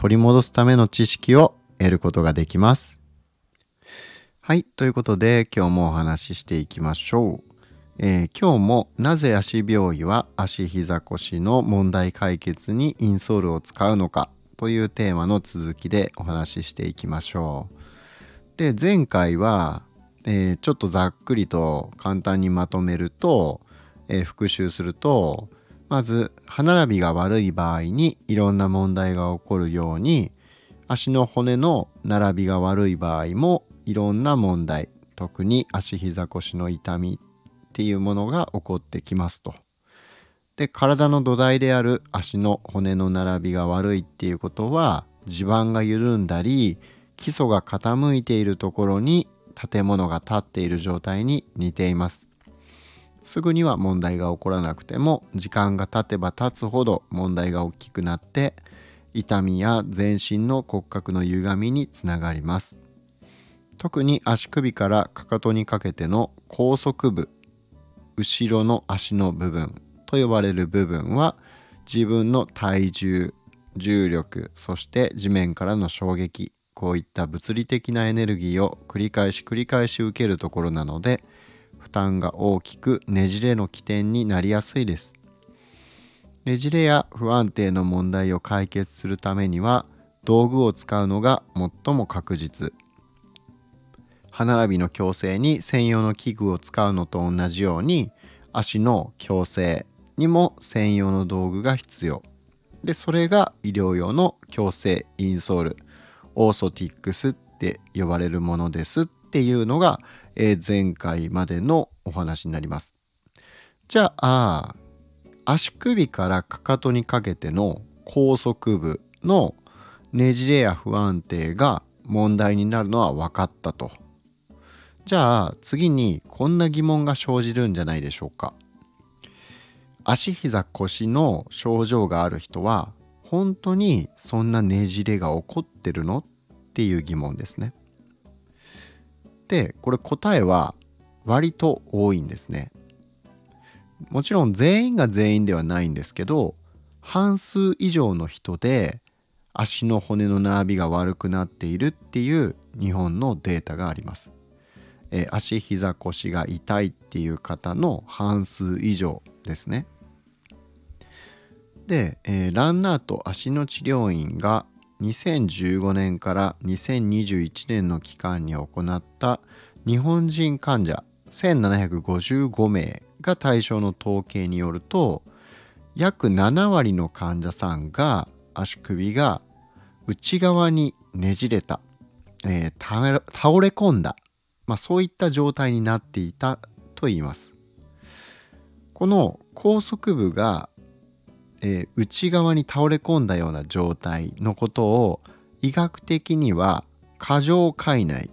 取り戻すための知識を得ることができます。はい。ということで今日もお話ししていきましょう。えー、今日もなぜ足病医は足膝腰の問題解決にインソールを使うのかというテーマの続きでお話ししていきましょう。で前回は、えー、ちょっとざっくりと簡単にまとめるとえー、復習するとまず歯並びが悪い場合にいろんな問題が起こるように足の骨の並びが悪い場合もいろんな問題特に足膝腰の痛みっていうものが起こってきますと。で体の土台である足の骨の並びが悪いっていうことは地盤が緩んだり基礎が傾いているところに建物が建っている状態に似ています。すぐには問題が起こらなくても時間が経てば経つほど問題が大きくなって痛みや全身の骨格の歪みにつながります。特に足首からかかとにかけての高速部後ろの足の部分と呼ばれる部分は自分の体重重力そして地面からの衝撃こういった物理的なエネルギーを繰り返し繰り返し受けるところなので負担が大きくねじれの起点になりやすいです。ねじれや不安定の問題を解決するためには道具を使うのが最も確実。歯並びの矯正に専用の器具を使うのと同じように足の矯正にも専用の道具が必要。で、それが医療用の矯正インソール、オーソティックスって呼ばれるものですっていうのが、えー、前回までのお話になります。じゃあ足首からかかとにかけての高速部のねじれや不安定が問題になるのは分かったと。じゃあ次にこんな疑問が生じるんじゃないでしょうか。足膝腰の症状がある人は本当にそんなねじれが起こってるの？っていう疑問ですね。でこれ答えは割と多いんですね。もちろん全員が全員ではないんですけど半数以上の人で足の骨の並びが悪くなっているっていう日本のデータがあります。えー、足膝腰が痛いっていう方の半数以上ですね。で、えー、ランナーと足の治療院が2015年から2021年の期間に行った日本人患者1755名が対象の統計によると約7割の患者さんが足首が内側にねじれた、えー、倒れ込んだ、まあ、そういった状態になっていたと言います。この高速部がえー、内側に倒れ込んだような状態のことを医学的には過剰体内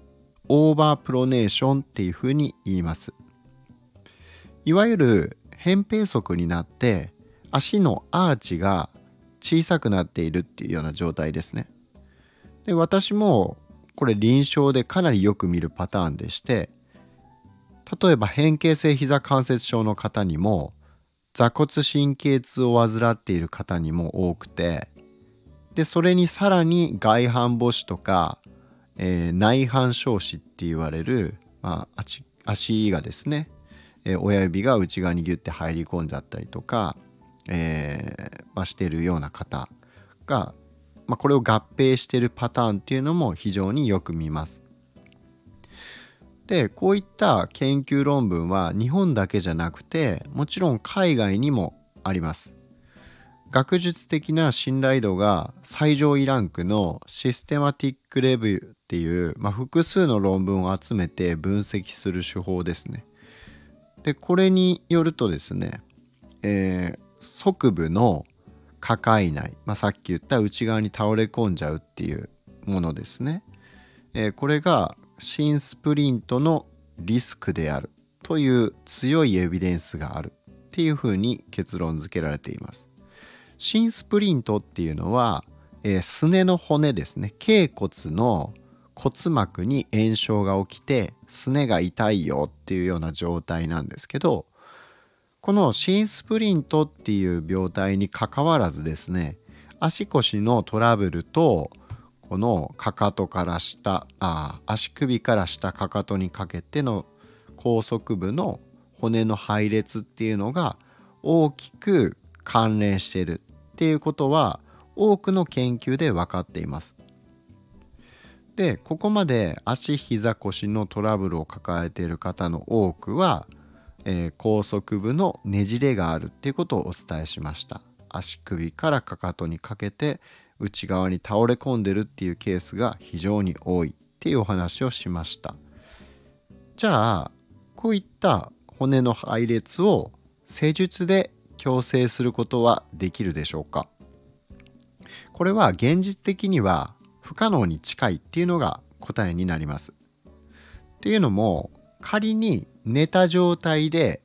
オーバープロネーションっていうふうに言います。いわゆる扁平足になって足のアーチが小さくなっているっていうような状態ですね。で私もこれ臨床でかなりよく見るパターンでして例えば変形性膝関節症の方にも座骨神経痛を患っている方にも多くてでそれにさらに外反母趾とか、えー、内反小趾って言われる、まあ、足がですね、えー、親指が内側にギュッて入り込んじゃったりとか、えーまあ、してるような方が、まあ、これを合併してるパターンっていうのも非常によく見ます。でこういった研究論文は日本だけじゃなくてもちろん海外にもあります。学術的な信頼度が最上位ランクのシステマティックレビューっていう、まあ、複数の論文を集めて分析する手法ですね。でこれによるとですね、えー、側部の抱えない、まあ、さっき言った内側に倒れ込んじゃうっていうものですね。えー、これが新スプリントのリスクであるという強いエビデンスがあるっていうふうに結論付けられています。新スプリントっていうのは、えー、すねの骨ですね頸骨の骨膜に炎症が起きてすねが痛いよっていうような状態なんですけどこの新スプリントっていう病態にかかわらずですね足腰のトラブルとこのかかとから下あ足首から下かかとにかけての高速部の骨の配列っていうのが大きく関連してるっていうことは多くの研究で分かっています。でここまで足膝腰のトラブルを抱えている方の多くは、えー、高速部のねじれがあるっていうことをお伝えしました。足首からかかとにかけて内側に倒れ込んでるっていうケースが非常に多いっていうお話をしました。じゃあこういった骨の配列を施術で矯正することはできるでしょうか？これは現実的には不可能に近いっていうのが答えになります。っていうのも仮に寝た状態で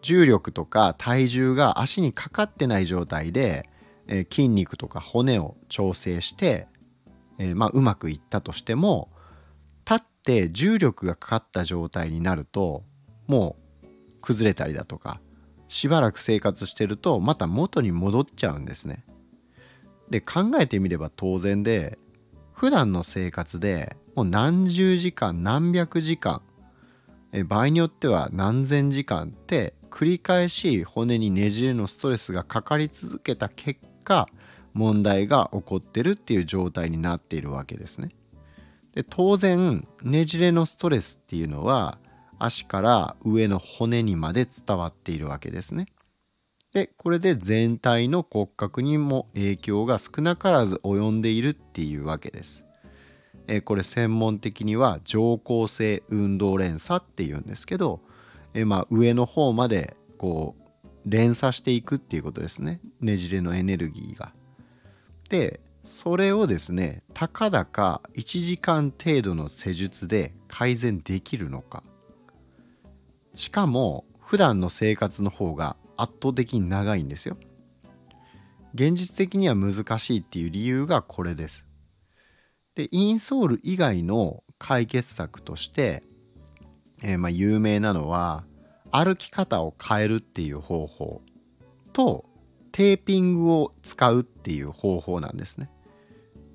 重力とか体重が足にかかってない状態でえー、筋肉とか骨を調整して、えー、まあ、うまくいったとしても立って重力がかかった状態になるともう崩れたりだとかしばらく生活してるとまた元に戻っちゃうんですね。で考えてみれば当然で普段の生活でもう何十時間何百時間え場合によっては何千時間って繰り返し骨にねじれのストレスがかかり続けた結果問題が起こってるっていう状態になっているわけですね。で当然ねじれのストレスっていうのは足から上の骨にまで伝わっているわけですね。でこれで全体の骨格にも影響が少なからず及んでいるっていうわけです。えこれ専門的には上行性運動連鎖っていうんですけど、えまあ、上の方までこう連鎖していくっていうことですねねじれのエネルギーが。でそれをですねたかだか1時間程度の施術で改善できるのかしかも普段の生活の方が圧倒的に長いんですよ。現実的には難しいっていう理由がこれです。でインソール以外の解決策として、えー、まあ有名なのは歩き方を変えるっていう方法とテーピングを使うっていう方法なんですね。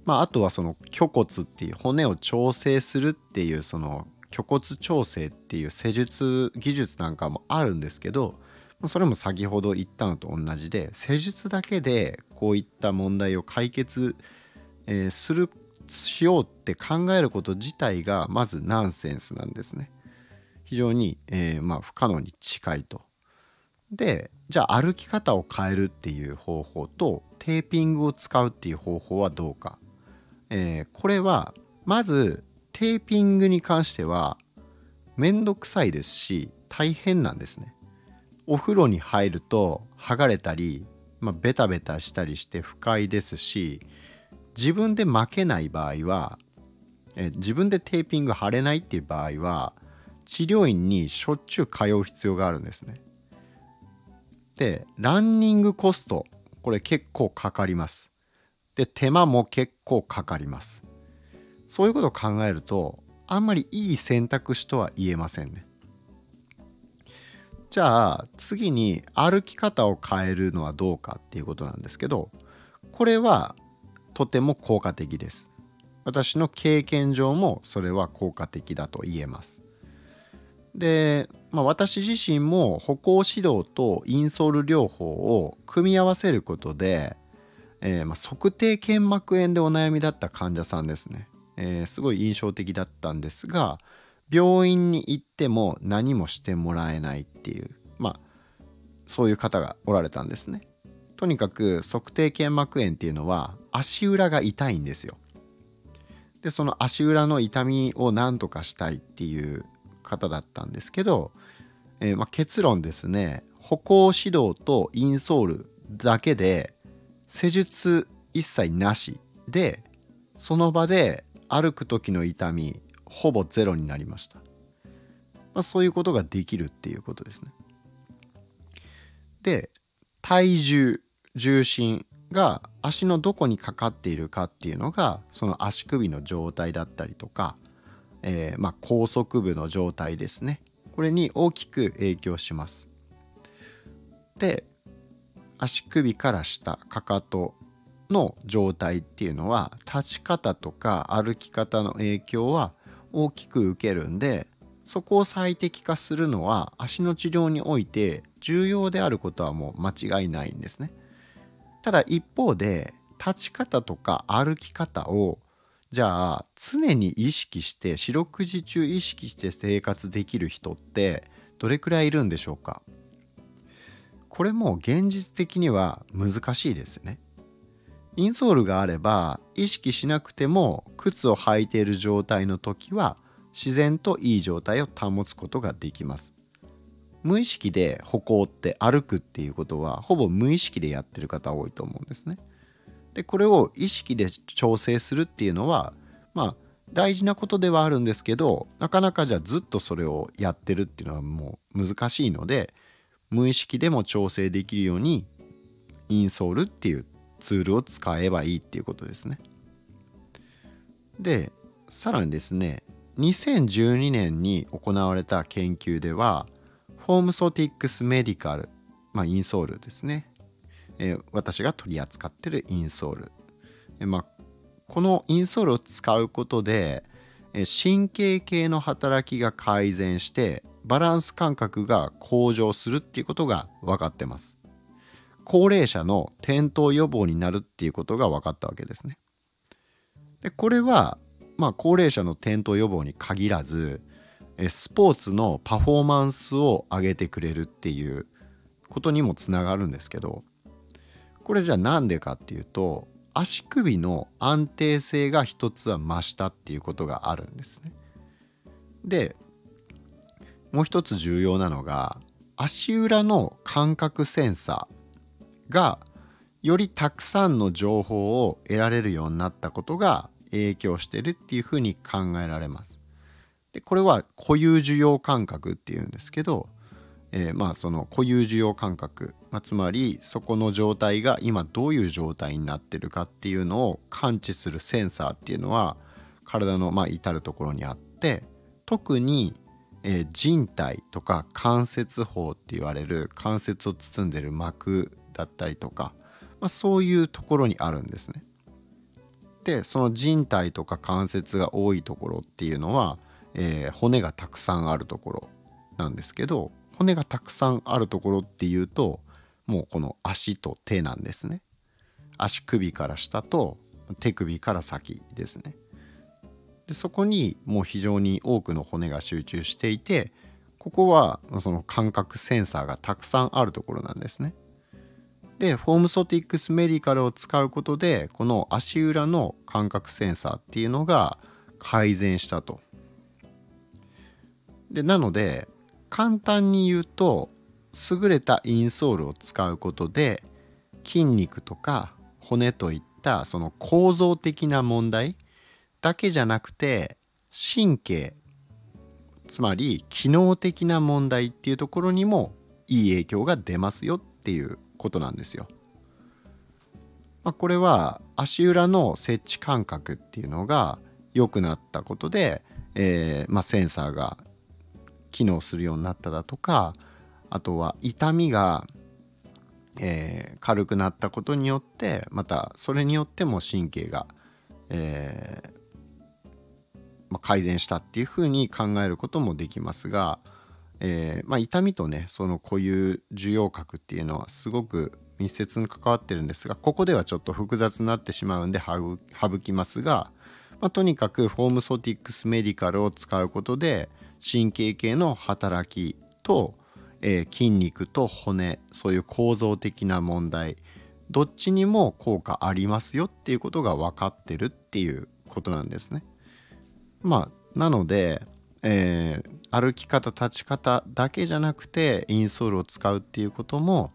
まあ、あとはその虚骨っていう骨を調整するっていうその虚骨調整っていう施術技術なんかもあるんですけどそれも先ほど言ったのと同じで施術だけでこういった問題を解決、え、するしようって考えること自体がまずナンセンスなんですね。非常に、えー、まあ、不可能に近いと。でじゃあ歩き方を変えるっていう方法とテーピングを使うっていう方法はどうか。えー、これはまずテーピングに関してはめんどくさいですし大変なんですね。お風呂に入ると剥がれたり、まあ、ベタベタしたりして不快ですし自分で巻けない場合はえ自分でテーピング貼れないっていう場合は治療院にしょっちゅう通う必要があるんですね。でランニングコストこれ結構かかります。で手間も結構かかります。そういうことを考えるとあんまりいい選択肢とは言えませんね。じゃあ次に歩き方を変えるのはどうかっていうことなんですけどこれはとても効果的です。私の経験上もそれは効果的だと言えます。で、まあ、私自身も歩行指導とインソール療法を組み合わせることで、えー、まあ、測定腱膜炎でお悩みだった患者さんですね、えー、すごい印象的だったんですが病院に行っても何もしてもらえないっていうまあそういう方がおられたんですね。とにかく測定腱膜炎っていうのは足裏が痛いんですよ。でその足裏の痛みを何とかしたいっていう方だったんですけど、えー、ま、結論ですね。歩行指導とインソールだけで施術一切なしでその場で歩く時の痛みほぼゼロになりました、まあ、そういうことができるっていうことですね。で体重重心が足のどこにかかっているかっていうのがその足首の状態だったりとか、えー、まあ高速部の状態ですねこれに大きく影響しますで足首から下かかとの状態っていうのは立ち方とか歩き方の影響は大きく受けるんでそこを最適化するのは足の治療において重要であることはもう間違いないんですね。ただ一方で立ち方とか歩き方をじゃあ常に意識して四六時中意識して生活できる人ってどれくらいいるんでしょうか？これも現実的には難しいですね。インソールがあれば意識しなくても靴を履いている状態の時は自然といい状態を保つことができます。無意識で歩行って歩くっていうことはほぼ無意識でやってる方多いと思うんですね。でこれを意識で調整するっていうのはまあ大事なことではあるんですけどなかなかじゃあずっとそれをやってるっていうのはもう難しいので無意識でも調整できるようにインソールっていうツールを使えばいいっていうことですね。でさらにですね2012年に行われた研究ではフォームソティックスメディカル、まあ、インソールですね、えー、私が取り扱ってるインソール、えー、まあ、このインソールを使うことで、え、神経系の働きが改善してバランス感覚が向上するっていうことが分かってます。高齢者の転倒予防になるっていうことが分かったわけですね。でこれはまあ高齢者の転倒予防に限らずスポーツのパフォーマンスを上げてくれるっていうことにもつながるんですけどこれじゃあなんでかっていうと足首の安定性が一つは増したっていうことがあるんですね。でもう一つ重要なのが足裏の感覚センサーがよりたくさんの情報を得られるようになったことが影響してるっていうふうに考えられます。でこれは固有受容感覚っていうんですけど、えー、まあその固有受容感覚、まあ、つまりそこの状態が今どういう状態になってるかっていうのを感知するセンサーっていうのは体のまあ至る所にあって特に、えー、人体とか関節包って言われる関節を包んでる膜だったりとか、まあ、そういうところにあるんですね。でその人体とか関節が多いところっていうのはえー、骨がたくさんあるところなんですけど骨がたくさんあるところっていうともうこの足と手なんですね。足首から下と手首から先ですね。でそこにもう非常に多くの骨が集中していてここはその感覚センサーがたくさんあるところなんですね。でフォームソティックスメディカルを使うことでこの足裏の感覚センサーっていうのが改善したと。でなので簡単に言うと優れたインソールを使うことで筋肉とか骨といったその構造的な問題だけじゃなくて神経つまり機能的な問題っていうところにもいい影響が出ますよっていうことなんですよ。まあ、これは足裏の設置感覚っていうのが良くなったことで、えーまあ、センサーが機能するようになっただとかあとは痛みが、えー、軽くなったことによってまたそれによっても神経が、えーまあ、改善したっていうふうに考えることもできますが、えーまあ、痛みとねその固有受容核っていうのはすごく密接に関わってるんですがここではちょっと複雑になってしまうんで省きますが、まあ、とにかくフォームソティックスメディカルを使うことで、神経系の働きと、えー、筋肉と骨そういう構造的な問題どっちにも効果ありますよっていうことが分かってるっていうことなんですね。まあなので、えー、歩き方立ち方だけじゃなくてインソールを使うっていうことも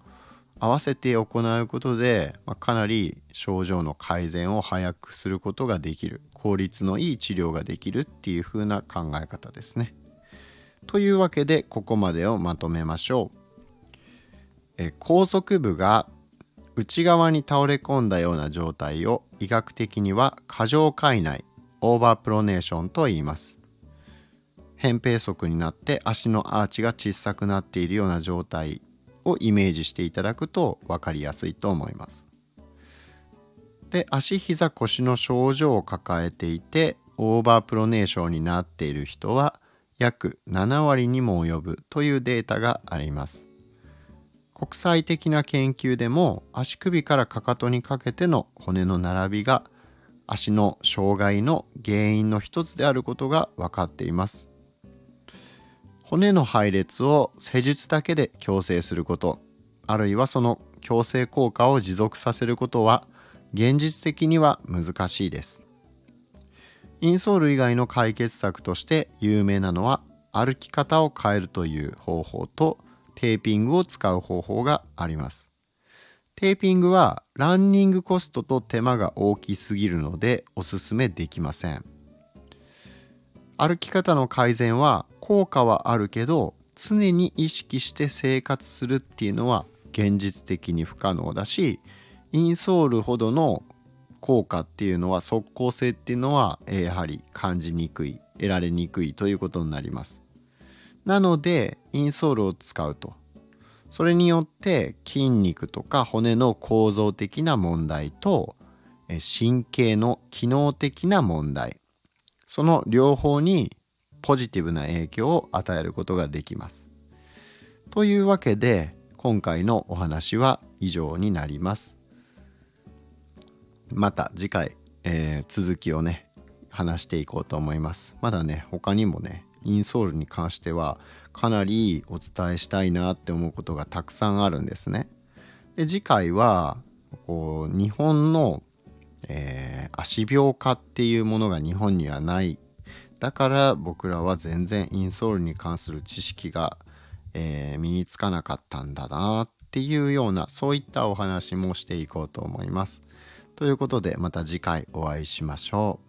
合わせて行うことで、まあ、かなり症状の改善を早くすることができる効率のいい治療ができるっていう風な考え方ですね。というわけでここまでをまとめましょう。え高速部が内側に倒れ込んだような状態を医学的には過剰界内オーバープロネーションと言います。扁平足になって足のアーチが小さくなっているような状態をイメージしていただくと分かりやすいと思います。で足膝腰の症状を抱えていてオーバープロネーションになっている人は約7割にも及ぶというデータがあります。国際的な研究でも足首からかかとにかけての骨の並びが足の障害の原因の一つであることが分かっています。骨の配列を施術だけで矯正することあるいはその矯正効果を持続させることは現実的には難しいですインソール以外の解決策として有名なのは歩き方を変えるという方法とテーピングを使う方法があります。テーピングはランニングコストと手間が大きすぎるのでおすすめできません。歩き方の改善は効果はあるけど常に意識して生活するっていうのは現実的に不可能だしインソールほどの効果っていうのは即効性っていうのはやはり感じにくい得られにくいということになりますなのでインソールを使うとそれによって筋肉とか骨の構造的な問題と神経の機能的な問題その両方にポジティブな影響を与えることができます。というわけで今回のお話は以上になります。また次回、えー、続きをね話していこうと思います。まだね他にもねインソールに関してはかなりお伝えしたいなって思うことがたくさんあるんですね。で次回はこう日本の、えー、足病化っていうものが日本にはないだから僕らは全然インソールに関する知識が、えー、身につかなかったんだなっていうようなそういったお話もしていこうと思います。ということでまた次回お会いしましょう。